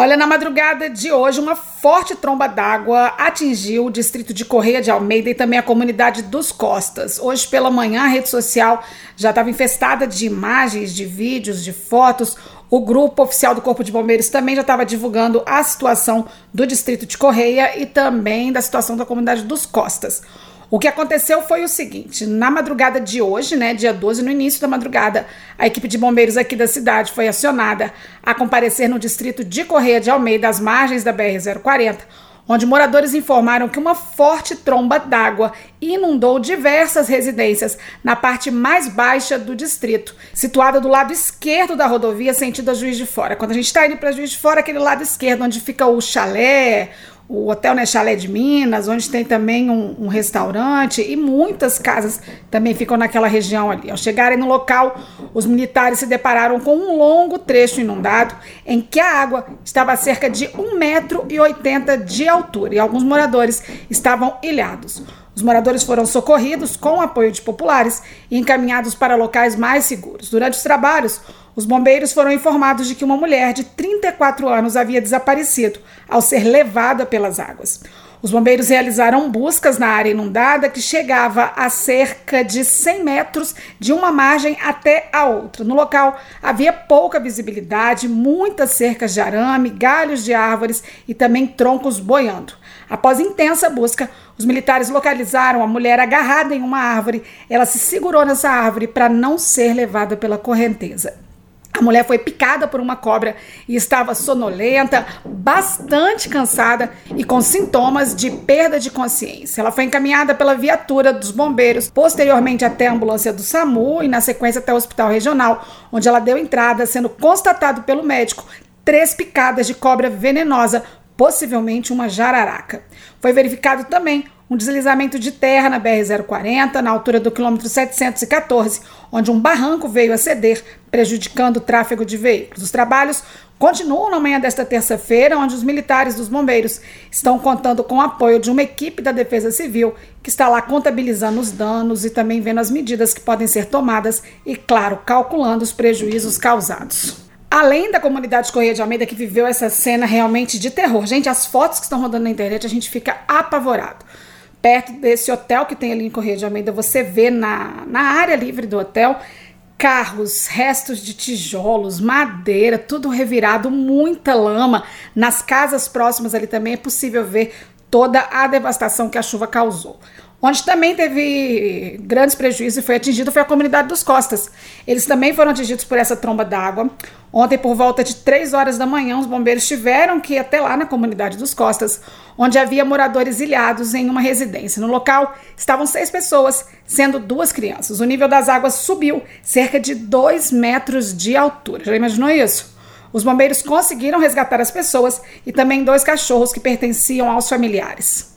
Olha, na madrugada de hoje, uma forte tromba d'água atingiu o distrito de Correia de Almeida e também a comunidade dos Costas. Hoje pela manhã, a rede social já estava infestada de imagens, de vídeos, de fotos. O grupo oficial do Corpo de Bombeiros também já estava divulgando a situação do distrito de Correia e também da situação da comunidade dos Costas. O que aconteceu foi o seguinte: na madrugada de hoje, né, dia 12, no início da madrugada, a equipe de bombeiros aqui da cidade foi acionada a comparecer no distrito de Correia de Almeida, às margens da BR-040, onde moradores informaram que uma forte tromba d'água inundou diversas residências na parte mais baixa do distrito, situada do lado esquerdo da rodovia sentido a Juiz de Fora. Quando a gente está indo para Juiz de Fora, aquele lado esquerdo onde fica o chalé, o Hotel né, Chalé de Minas, onde tem também um, um, restaurante e muitas casas também ficam naquela região ali. Ao chegarem no local, os militares se depararam com um longo trecho inundado em que a água estava a cerca de 1,80m de altura e alguns moradores estavam ilhados. Os moradores foram socorridos com o apoio de populares e encaminhados para locais mais seguros. Durante os trabalhos, os bombeiros foram informados de que uma mulher de 34 anos havia desaparecido ao ser levada pelas águas. Os bombeiros realizaram buscas na área inundada que chegava a cerca de 100 metros de uma margem até a outra. No local havia pouca visibilidade, muitas cercas de arame, galhos de árvores e também troncos boiando. Após intensa busca, os militares localizaram a mulher agarrada em uma árvore. Ela se segurou nessa árvore para não ser levada pela correnteza. A mulher foi picada por uma cobra e estava sonolenta, bastante cansada e com sintomas de perda de consciência. Ela foi encaminhada pela viatura dos bombeiros, posteriormente até a ambulância do SAMU e, na sequência, até o hospital regional, onde ela deu entrada, sendo constatado pelo médico três picadas de cobra venenosa, possivelmente uma jararaca. Foi verificado também um deslizamento de terra na BR-040, na altura do quilômetro 714, onde um barranco veio a ceder, prejudicando o tráfego de veículos. Os trabalhos continuam na manhã desta terça-feira, onde os militares dos bombeiros estão contando com o apoio de uma equipe da Defesa Civil que está lá contabilizando os danos e também vendo as medidas que podem ser tomadas e, claro, calculando os prejuízos causados. Além da comunidade de Correia de Almeida que viveu essa cena realmente de terror. Gente, as fotos que estão rodando na internet, a gente fica apavorado. Perto desse hotel que tem ali em Correia de Almeida, você vê na, na área livre do hotel carros, restos de tijolos, madeira, tudo revirado, muita lama. Nas casas próximas ali também é possível ver toda a devastação que a chuva causou. Onde também teve grandes prejuízos e foi atingido foi a comunidade dos Costas. Eles também foram atingidos por essa tromba d'água. Ontem, por volta de 3 horas da manhã, os bombeiros tiveram que ir até lá na comunidade dos Costas, onde havia moradores ilhados em uma residência. No local estavam seis pessoas, sendo duas crianças. O nível das águas subiu cerca de 2 metros de altura. Já imaginou isso? Os bombeiros conseguiram resgatar as pessoas e também dois cachorros que pertenciam aos familiares.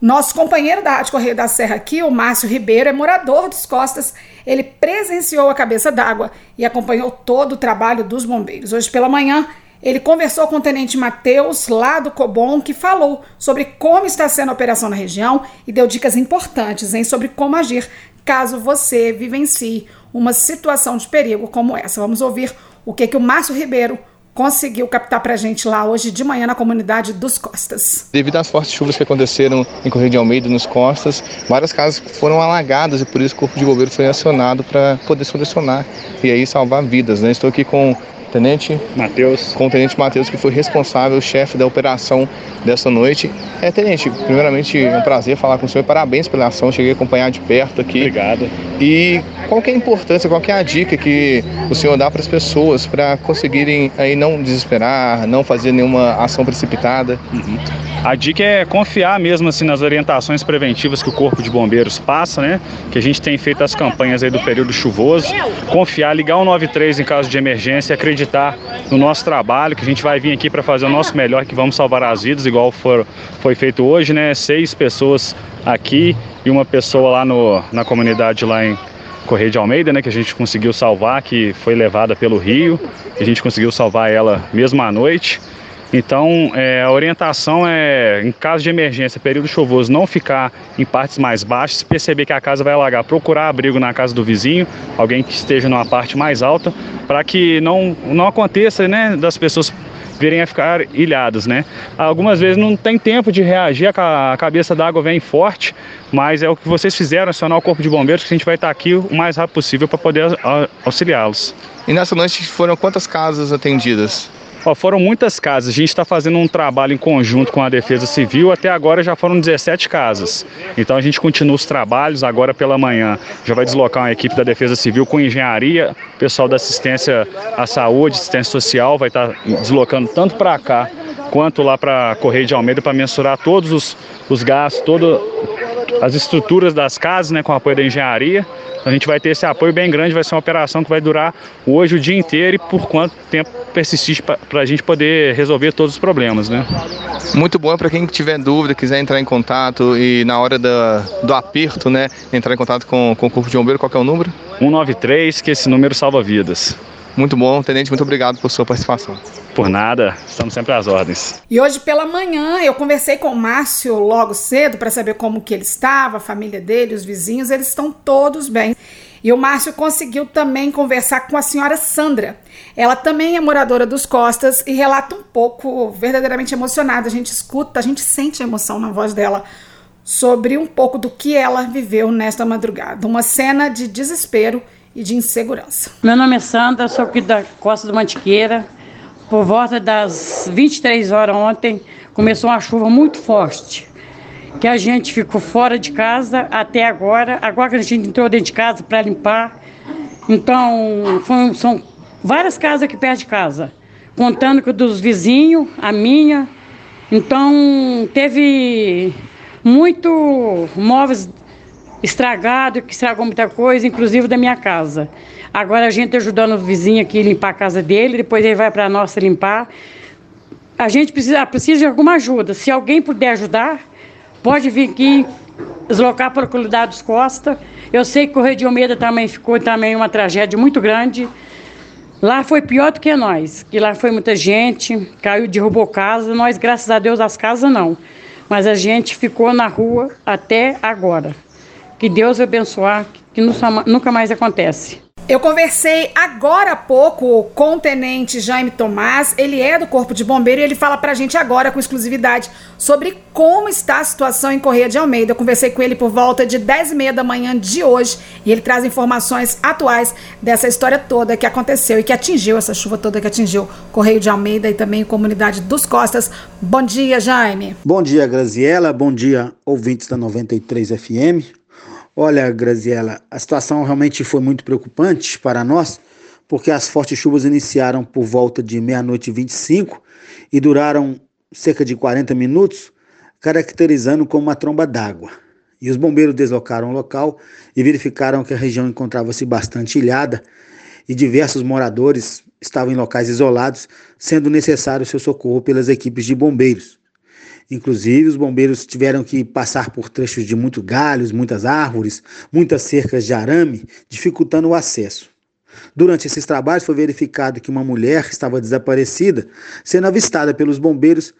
Nosso companheiro da Rádio Correio da Serra aqui, o Márcio Ribeiro, é morador dos Costas. Ele presenciou a cabeça d'água e acompanhou todo o trabalho dos bombeiros. Hoje pela manhã, ele conversou com o tenente Matheus, lá do Cobom, que falou sobre como está sendo a operação na região e deu dicas importantes hein, sobre como agir caso você vivencie uma situação de perigo como essa. Vamos ouvir o que, que o Márcio Ribeiro conseguiu captar para a gente lá hoje de manhã na comunidade dos Costas. Devido às fortes chuvas que aconteceram em Correio de Almeida, nos Costas, várias casas foram alagadas e por isso o Corpo de Bombeiro foi acionado para poder solucionar e aí salvar vidas. Né? Estou aqui com Tenente Matheus. Com o Tenente Matheus, que foi responsável, chefe da operação dessa noite. É, Tenente, primeiramente é um prazer falar com o senhor. Parabéns pela ação, cheguei a acompanhar de perto aqui. Obrigado. E qual é a importância, qual é a dica que o senhor dá para as pessoas para conseguirem aí não desesperar, não fazer nenhuma ação precipitada? Uhum. A dica é confiar mesmo assim nas orientações preventivas que o Corpo de Bombeiros passa, né? Que a gente tem feito as campanhas aí do período chuvoso. Confiar, ligar o 93 em caso de emergência, acreditar no nosso trabalho, que a gente vai vir aqui para fazer o nosso melhor, que vamos salvar as vidas, igual for, foi feito hoje, né? Seis pessoas aqui e uma pessoa lá no, na comunidade lá em Correio de Almeida, né? Que a gente conseguiu salvar, que foi levada pelo rio. A gente conseguiu salvar ela mesmo à noite. Então, é, a orientação é, em caso de emergência, período chuvoso, não ficar em partes mais baixas, perceber que a casa vai alagar, procurar abrigo na casa do vizinho, alguém que esteja numa parte mais alta, para que não, não aconteça né, das pessoas virem a ficar ilhados, né? Algumas vezes não tem tempo de reagir, a cabeça d'água vem forte, mas é o que vocês fizeram, acionar o Corpo de Bombeiros, que a gente vai estar aqui o mais rápido possível para poder auxiliá-los. E nessa noite foram quantas casas atendidas? Ó, foram muitas casas. A gente está fazendo um trabalho em conjunto com a Defesa Civil. Até agora já foram 17 casas. Então a gente continua os trabalhos. Agora pela manhã já vai deslocar uma equipe da Defesa Civil com engenharia, pessoal da assistência à saúde, assistência social, vai estar tá deslocando tanto para cá quanto lá para Correio de Almeida para mensurar todos os, os gastos, todas as estruturas das casas, né, com o apoio da engenharia a gente vai ter esse apoio bem grande, vai ser uma operação que vai durar hoje o dia inteiro e por quanto tempo persistir para a gente poder resolver todos os problemas, né? Muito bom para quem tiver dúvida, quiser entrar em contato e na hora da, do aperto, né, entrar em contato com, com o Corpo de Bombeiro, qual é o número? 193, que esse número salva vidas. Muito bom, Tenente, muito obrigado por sua participação. Por nada, estamos sempre às ordens. E hoje pela manhã eu conversei com o Márcio logo cedo para saber como que ele estava, a família dele, os vizinhos, eles estão todos bem. E o Márcio conseguiu também conversar com a senhora Sandra. Ela também é moradora dos Costas e relata um pouco verdadeiramente emocionada. A gente escuta, a gente sente a emoção na voz dela sobre um pouco do que ela viveu nesta madrugada. Uma cena de desespero e de insegurança. Meu nome é Sandra, sou aqui da Costa do Mantiqueira. Por volta das 23 horas ontem, começou uma chuva muito forte, que a gente ficou fora de casa até agora. Agora que a gente entrou dentro de casa para limpar, então foi, são várias casas aqui perto de casa, contando com dos vizinhos, a minha. Então teve muito móveis estragados, que estragou muita coisa, inclusive da minha casa. Agora a gente ajudando o vizinho aqui a limpar a casa dele, depois ele vai para a nossa limpar. A gente precisa, precisa de alguma ajuda. Se alguém puder ajudar, pode vir aqui deslocar para o dos Costa. Eu sei que o Correio de Almeida também ficou também uma tragédia muito grande. Lá foi pior do que nós, que lá foi muita gente, caiu, derrubou casa. Nós, graças a Deus, as casas não. Mas a gente ficou na rua até agora. Que Deus abençoar, que nunca mais acontece. Eu conversei agora há pouco com o tenente Jaime Tomás, ele é do Corpo de Bombeiro e ele fala pra gente agora com exclusividade sobre como está a situação em Correia de Almeida. Eu conversei com ele por volta de 10 e meia da manhã de hoje e ele traz informações atuais dessa história toda que aconteceu e que atingiu, essa chuva toda que atingiu Correio de Almeida e também a comunidade dos Costas. Bom dia, Jaime. Bom dia, Graziela. Bom dia, ouvintes da 93 FM. Olha, Graziela, a situação realmente foi muito preocupante para nós, porque as fortes chuvas iniciaram por volta de meia-noite e 25 e duraram cerca de 40 minutos, caracterizando como uma tromba d'água. E os bombeiros deslocaram o local e verificaram que a região encontrava-se bastante ilhada e diversos moradores estavam em locais isolados, sendo necessário seu socorro pelas equipes de bombeiros. Inclusive, os bombeiros tiveram que passar por trechos de muitos galhos, muitas árvores, muitas cercas de arame, dificultando o acesso. Durante esses trabalhos, foi verificado que uma mulher estava desaparecida, sendo avistada pelos bombeiros.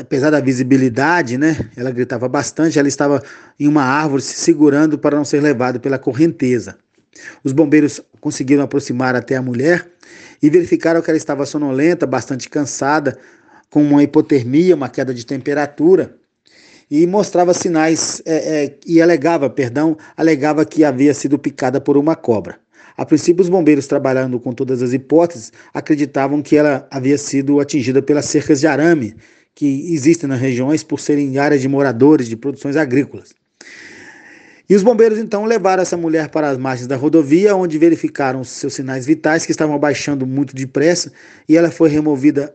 Apesar da visibilidade, né, ela gritava bastante, ela estava em uma árvore se segurando para não ser levada pela correnteza. Os bombeiros conseguiram aproximar até a mulher e verificaram que ela estava sonolenta, bastante cansada, com uma hipotermia, uma queda de temperatura, e mostrava sinais é, é, e alegava, perdão, alegava que havia sido picada por uma cobra. A princípio, os bombeiros, trabalhando com todas as hipóteses, acreditavam que ela havia sido atingida pelas cercas de arame que existem nas regiões por serem áreas de moradores de produções agrícolas. E os bombeiros então levaram essa mulher para as margens da rodovia, onde verificaram seus sinais vitais que estavam baixando muito depressa, e ela foi removida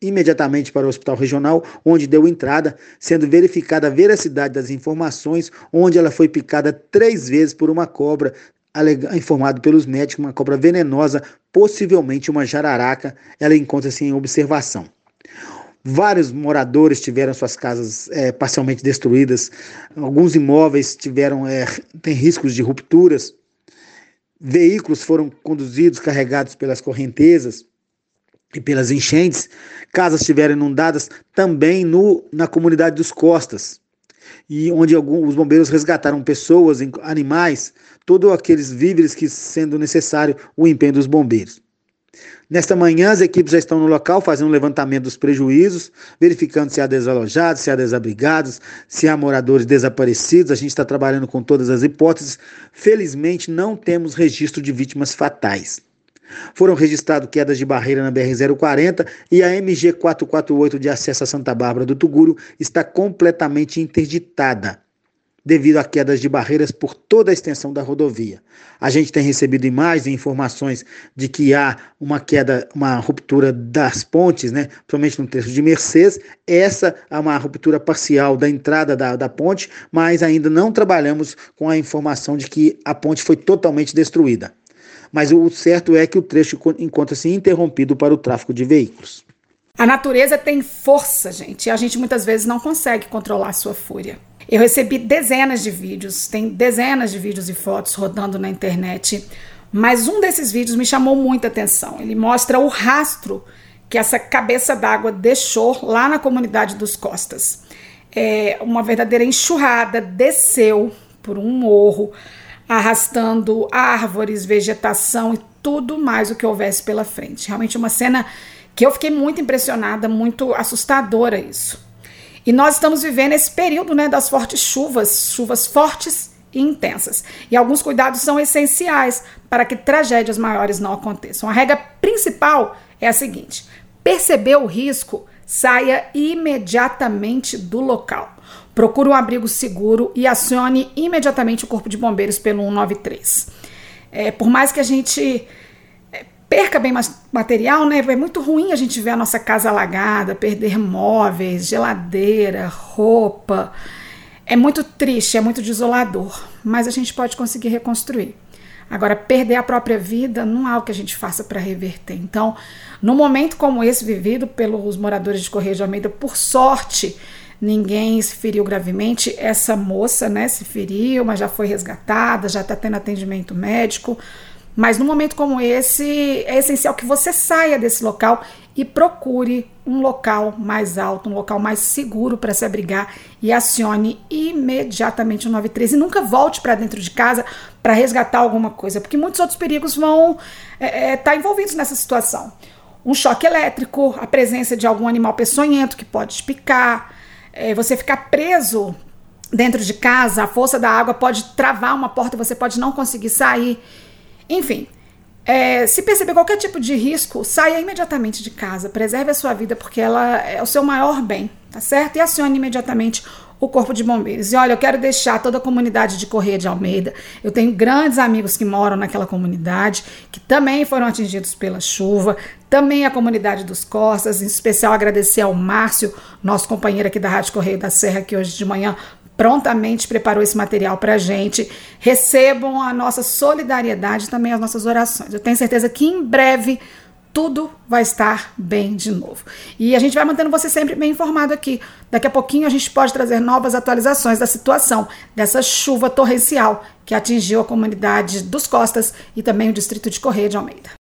imediatamente para o hospital regional, onde deu entrada, sendo verificada a veracidade das informações, onde ela foi picada três vezes por uma cobra, informado pelos médicos, uma cobra venenosa, possivelmente uma jararaca. Ela encontra-se em observação. Vários moradores tiveram suas casas é, parcialmente destruídas, alguns imóveis tiveram é, têm riscos de rupturas, veículos foram conduzidos carregados pelas correntezas e pelas enchentes, casas estiveram inundadas também no, na comunidade dos Costas, e onde alguns, os bombeiros resgataram pessoas, animais, todos aqueles víveres que sendo necessário o empenho dos bombeiros. Nesta manhã, as equipes já estão no local fazendo um levantamento dos prejuízos, verificando se há desalojados, se há desabrigados, se há moradores desaparecidos. A gente está trabalhando com todas as hipóteses. Felizmente, não temos registro de vítimas fatais. Foram registradas quedas de barreira na BR-040 e a MG 448 de acesso a Santa Bárbara do Tuguro está completamente interditada devido a quedas de barreiras por toda a extensão da rodovia. A gente tem recebido imagens e informações de que há uma queda, uma ruptura das pontes, né? principalmente no trecho de Mercedes. Essa é uma ruptura parcial da entrada da, da ponte, mas ainda não trabalhamos com a informação de que a ponte foi totalmente destruída. Mas o certo é que o trecho encontra-se interrompido para o tráfego de veículos. A natureza tem força, gente, e a gente muitas vezes não consegue controlar a sua fúria. Eu recebi dezenas de vídeos, tem dezenas de vídeos e fotos rodando na internet, mas um desses vídeos me chamou muita atenção. Ele mostra o rastro que essa cabeça d'água deixou lá na comunidade dos Costas. É uma verdadeira enxurrada desceu por um morro, arrastando árvores, vegetação e tudo mais o que houvesse pela frente. Realmente uma cena que eu fiquei muito impressionada, muito assustadora isso. E nós estamos vivendo esse período né, das fortes chuvas, chuvas fortes e intensas. E alguns cuidados são essenciais para que tragédias maiores não aconteçam. A regra principal é a seguinte: perceber o risco, saia imediatamente do local. Procure um abrigo seguro e acione imediatamente o Corpo de Bombeiros pelo 193. É, por mais que a gente perca bem material, né? É muito ruim a gente ver a nossa casa alagada, perder móveis, geladeira, roupa. É muito triste, é muito desolador, mas a gente pode conseguir reconstruir. Agora, perder a própria vida não há o que a gente faça para reverter. Então, no momento como esse vivido pelos moradores de Correio de Almeida, por sorte, ninguém se feriu gravemente. Essa moça, né, se feriu, mas já foi resgatada, já está tendo atendimento médico. Mas num momento como esse, é essencial que você saia desse local e procure um local mais alto, um local mais seguro para se abrigar e acione imediatamente o 93 e nunca volte para dentro de casa para resgatar alguma coisa, porque muitos outros perigos vão estar é, é, tá envolvidos nessa situação. Um choque elétrico, a presença de algum animal peçonhento que pode te picar, é, você ficar preso dentro de casa, a força da água pode travar uma porta você pode não conseguir sair. Enfim, é, se perceber qualquer tipo de risco, saia imediatamente de casa, preserve a sua vida, porque ela é o seu maior bem, tá certo? E acione imediatamente o Corpo de Bombeiros. E olha, eu quero deixar toda a comunidade de Correia de Almeida. Eu tenho grandes amigos que moram naquela comunidade, que também foram atingidos pela chuva, também a comunidade dos Costas, em especial agradecer ao Márcio, nosso companheiro aqui da Rádio Correio da Serra, que hoje de manhã prontamente preparou esse material para a gente. Recebam a nossa solidariedade e também as nossas orações. Eu tenho certeza que em breve tudo vai estar bem de novo. E a gente vai mantendo você sempre bem informado aqui. Daqui a pouquinho a gente pode trazer novas atualizações da situação dessa chuva torrencial que atingiu a comunidade dos Costas e também o distrito de Correia de Almeida.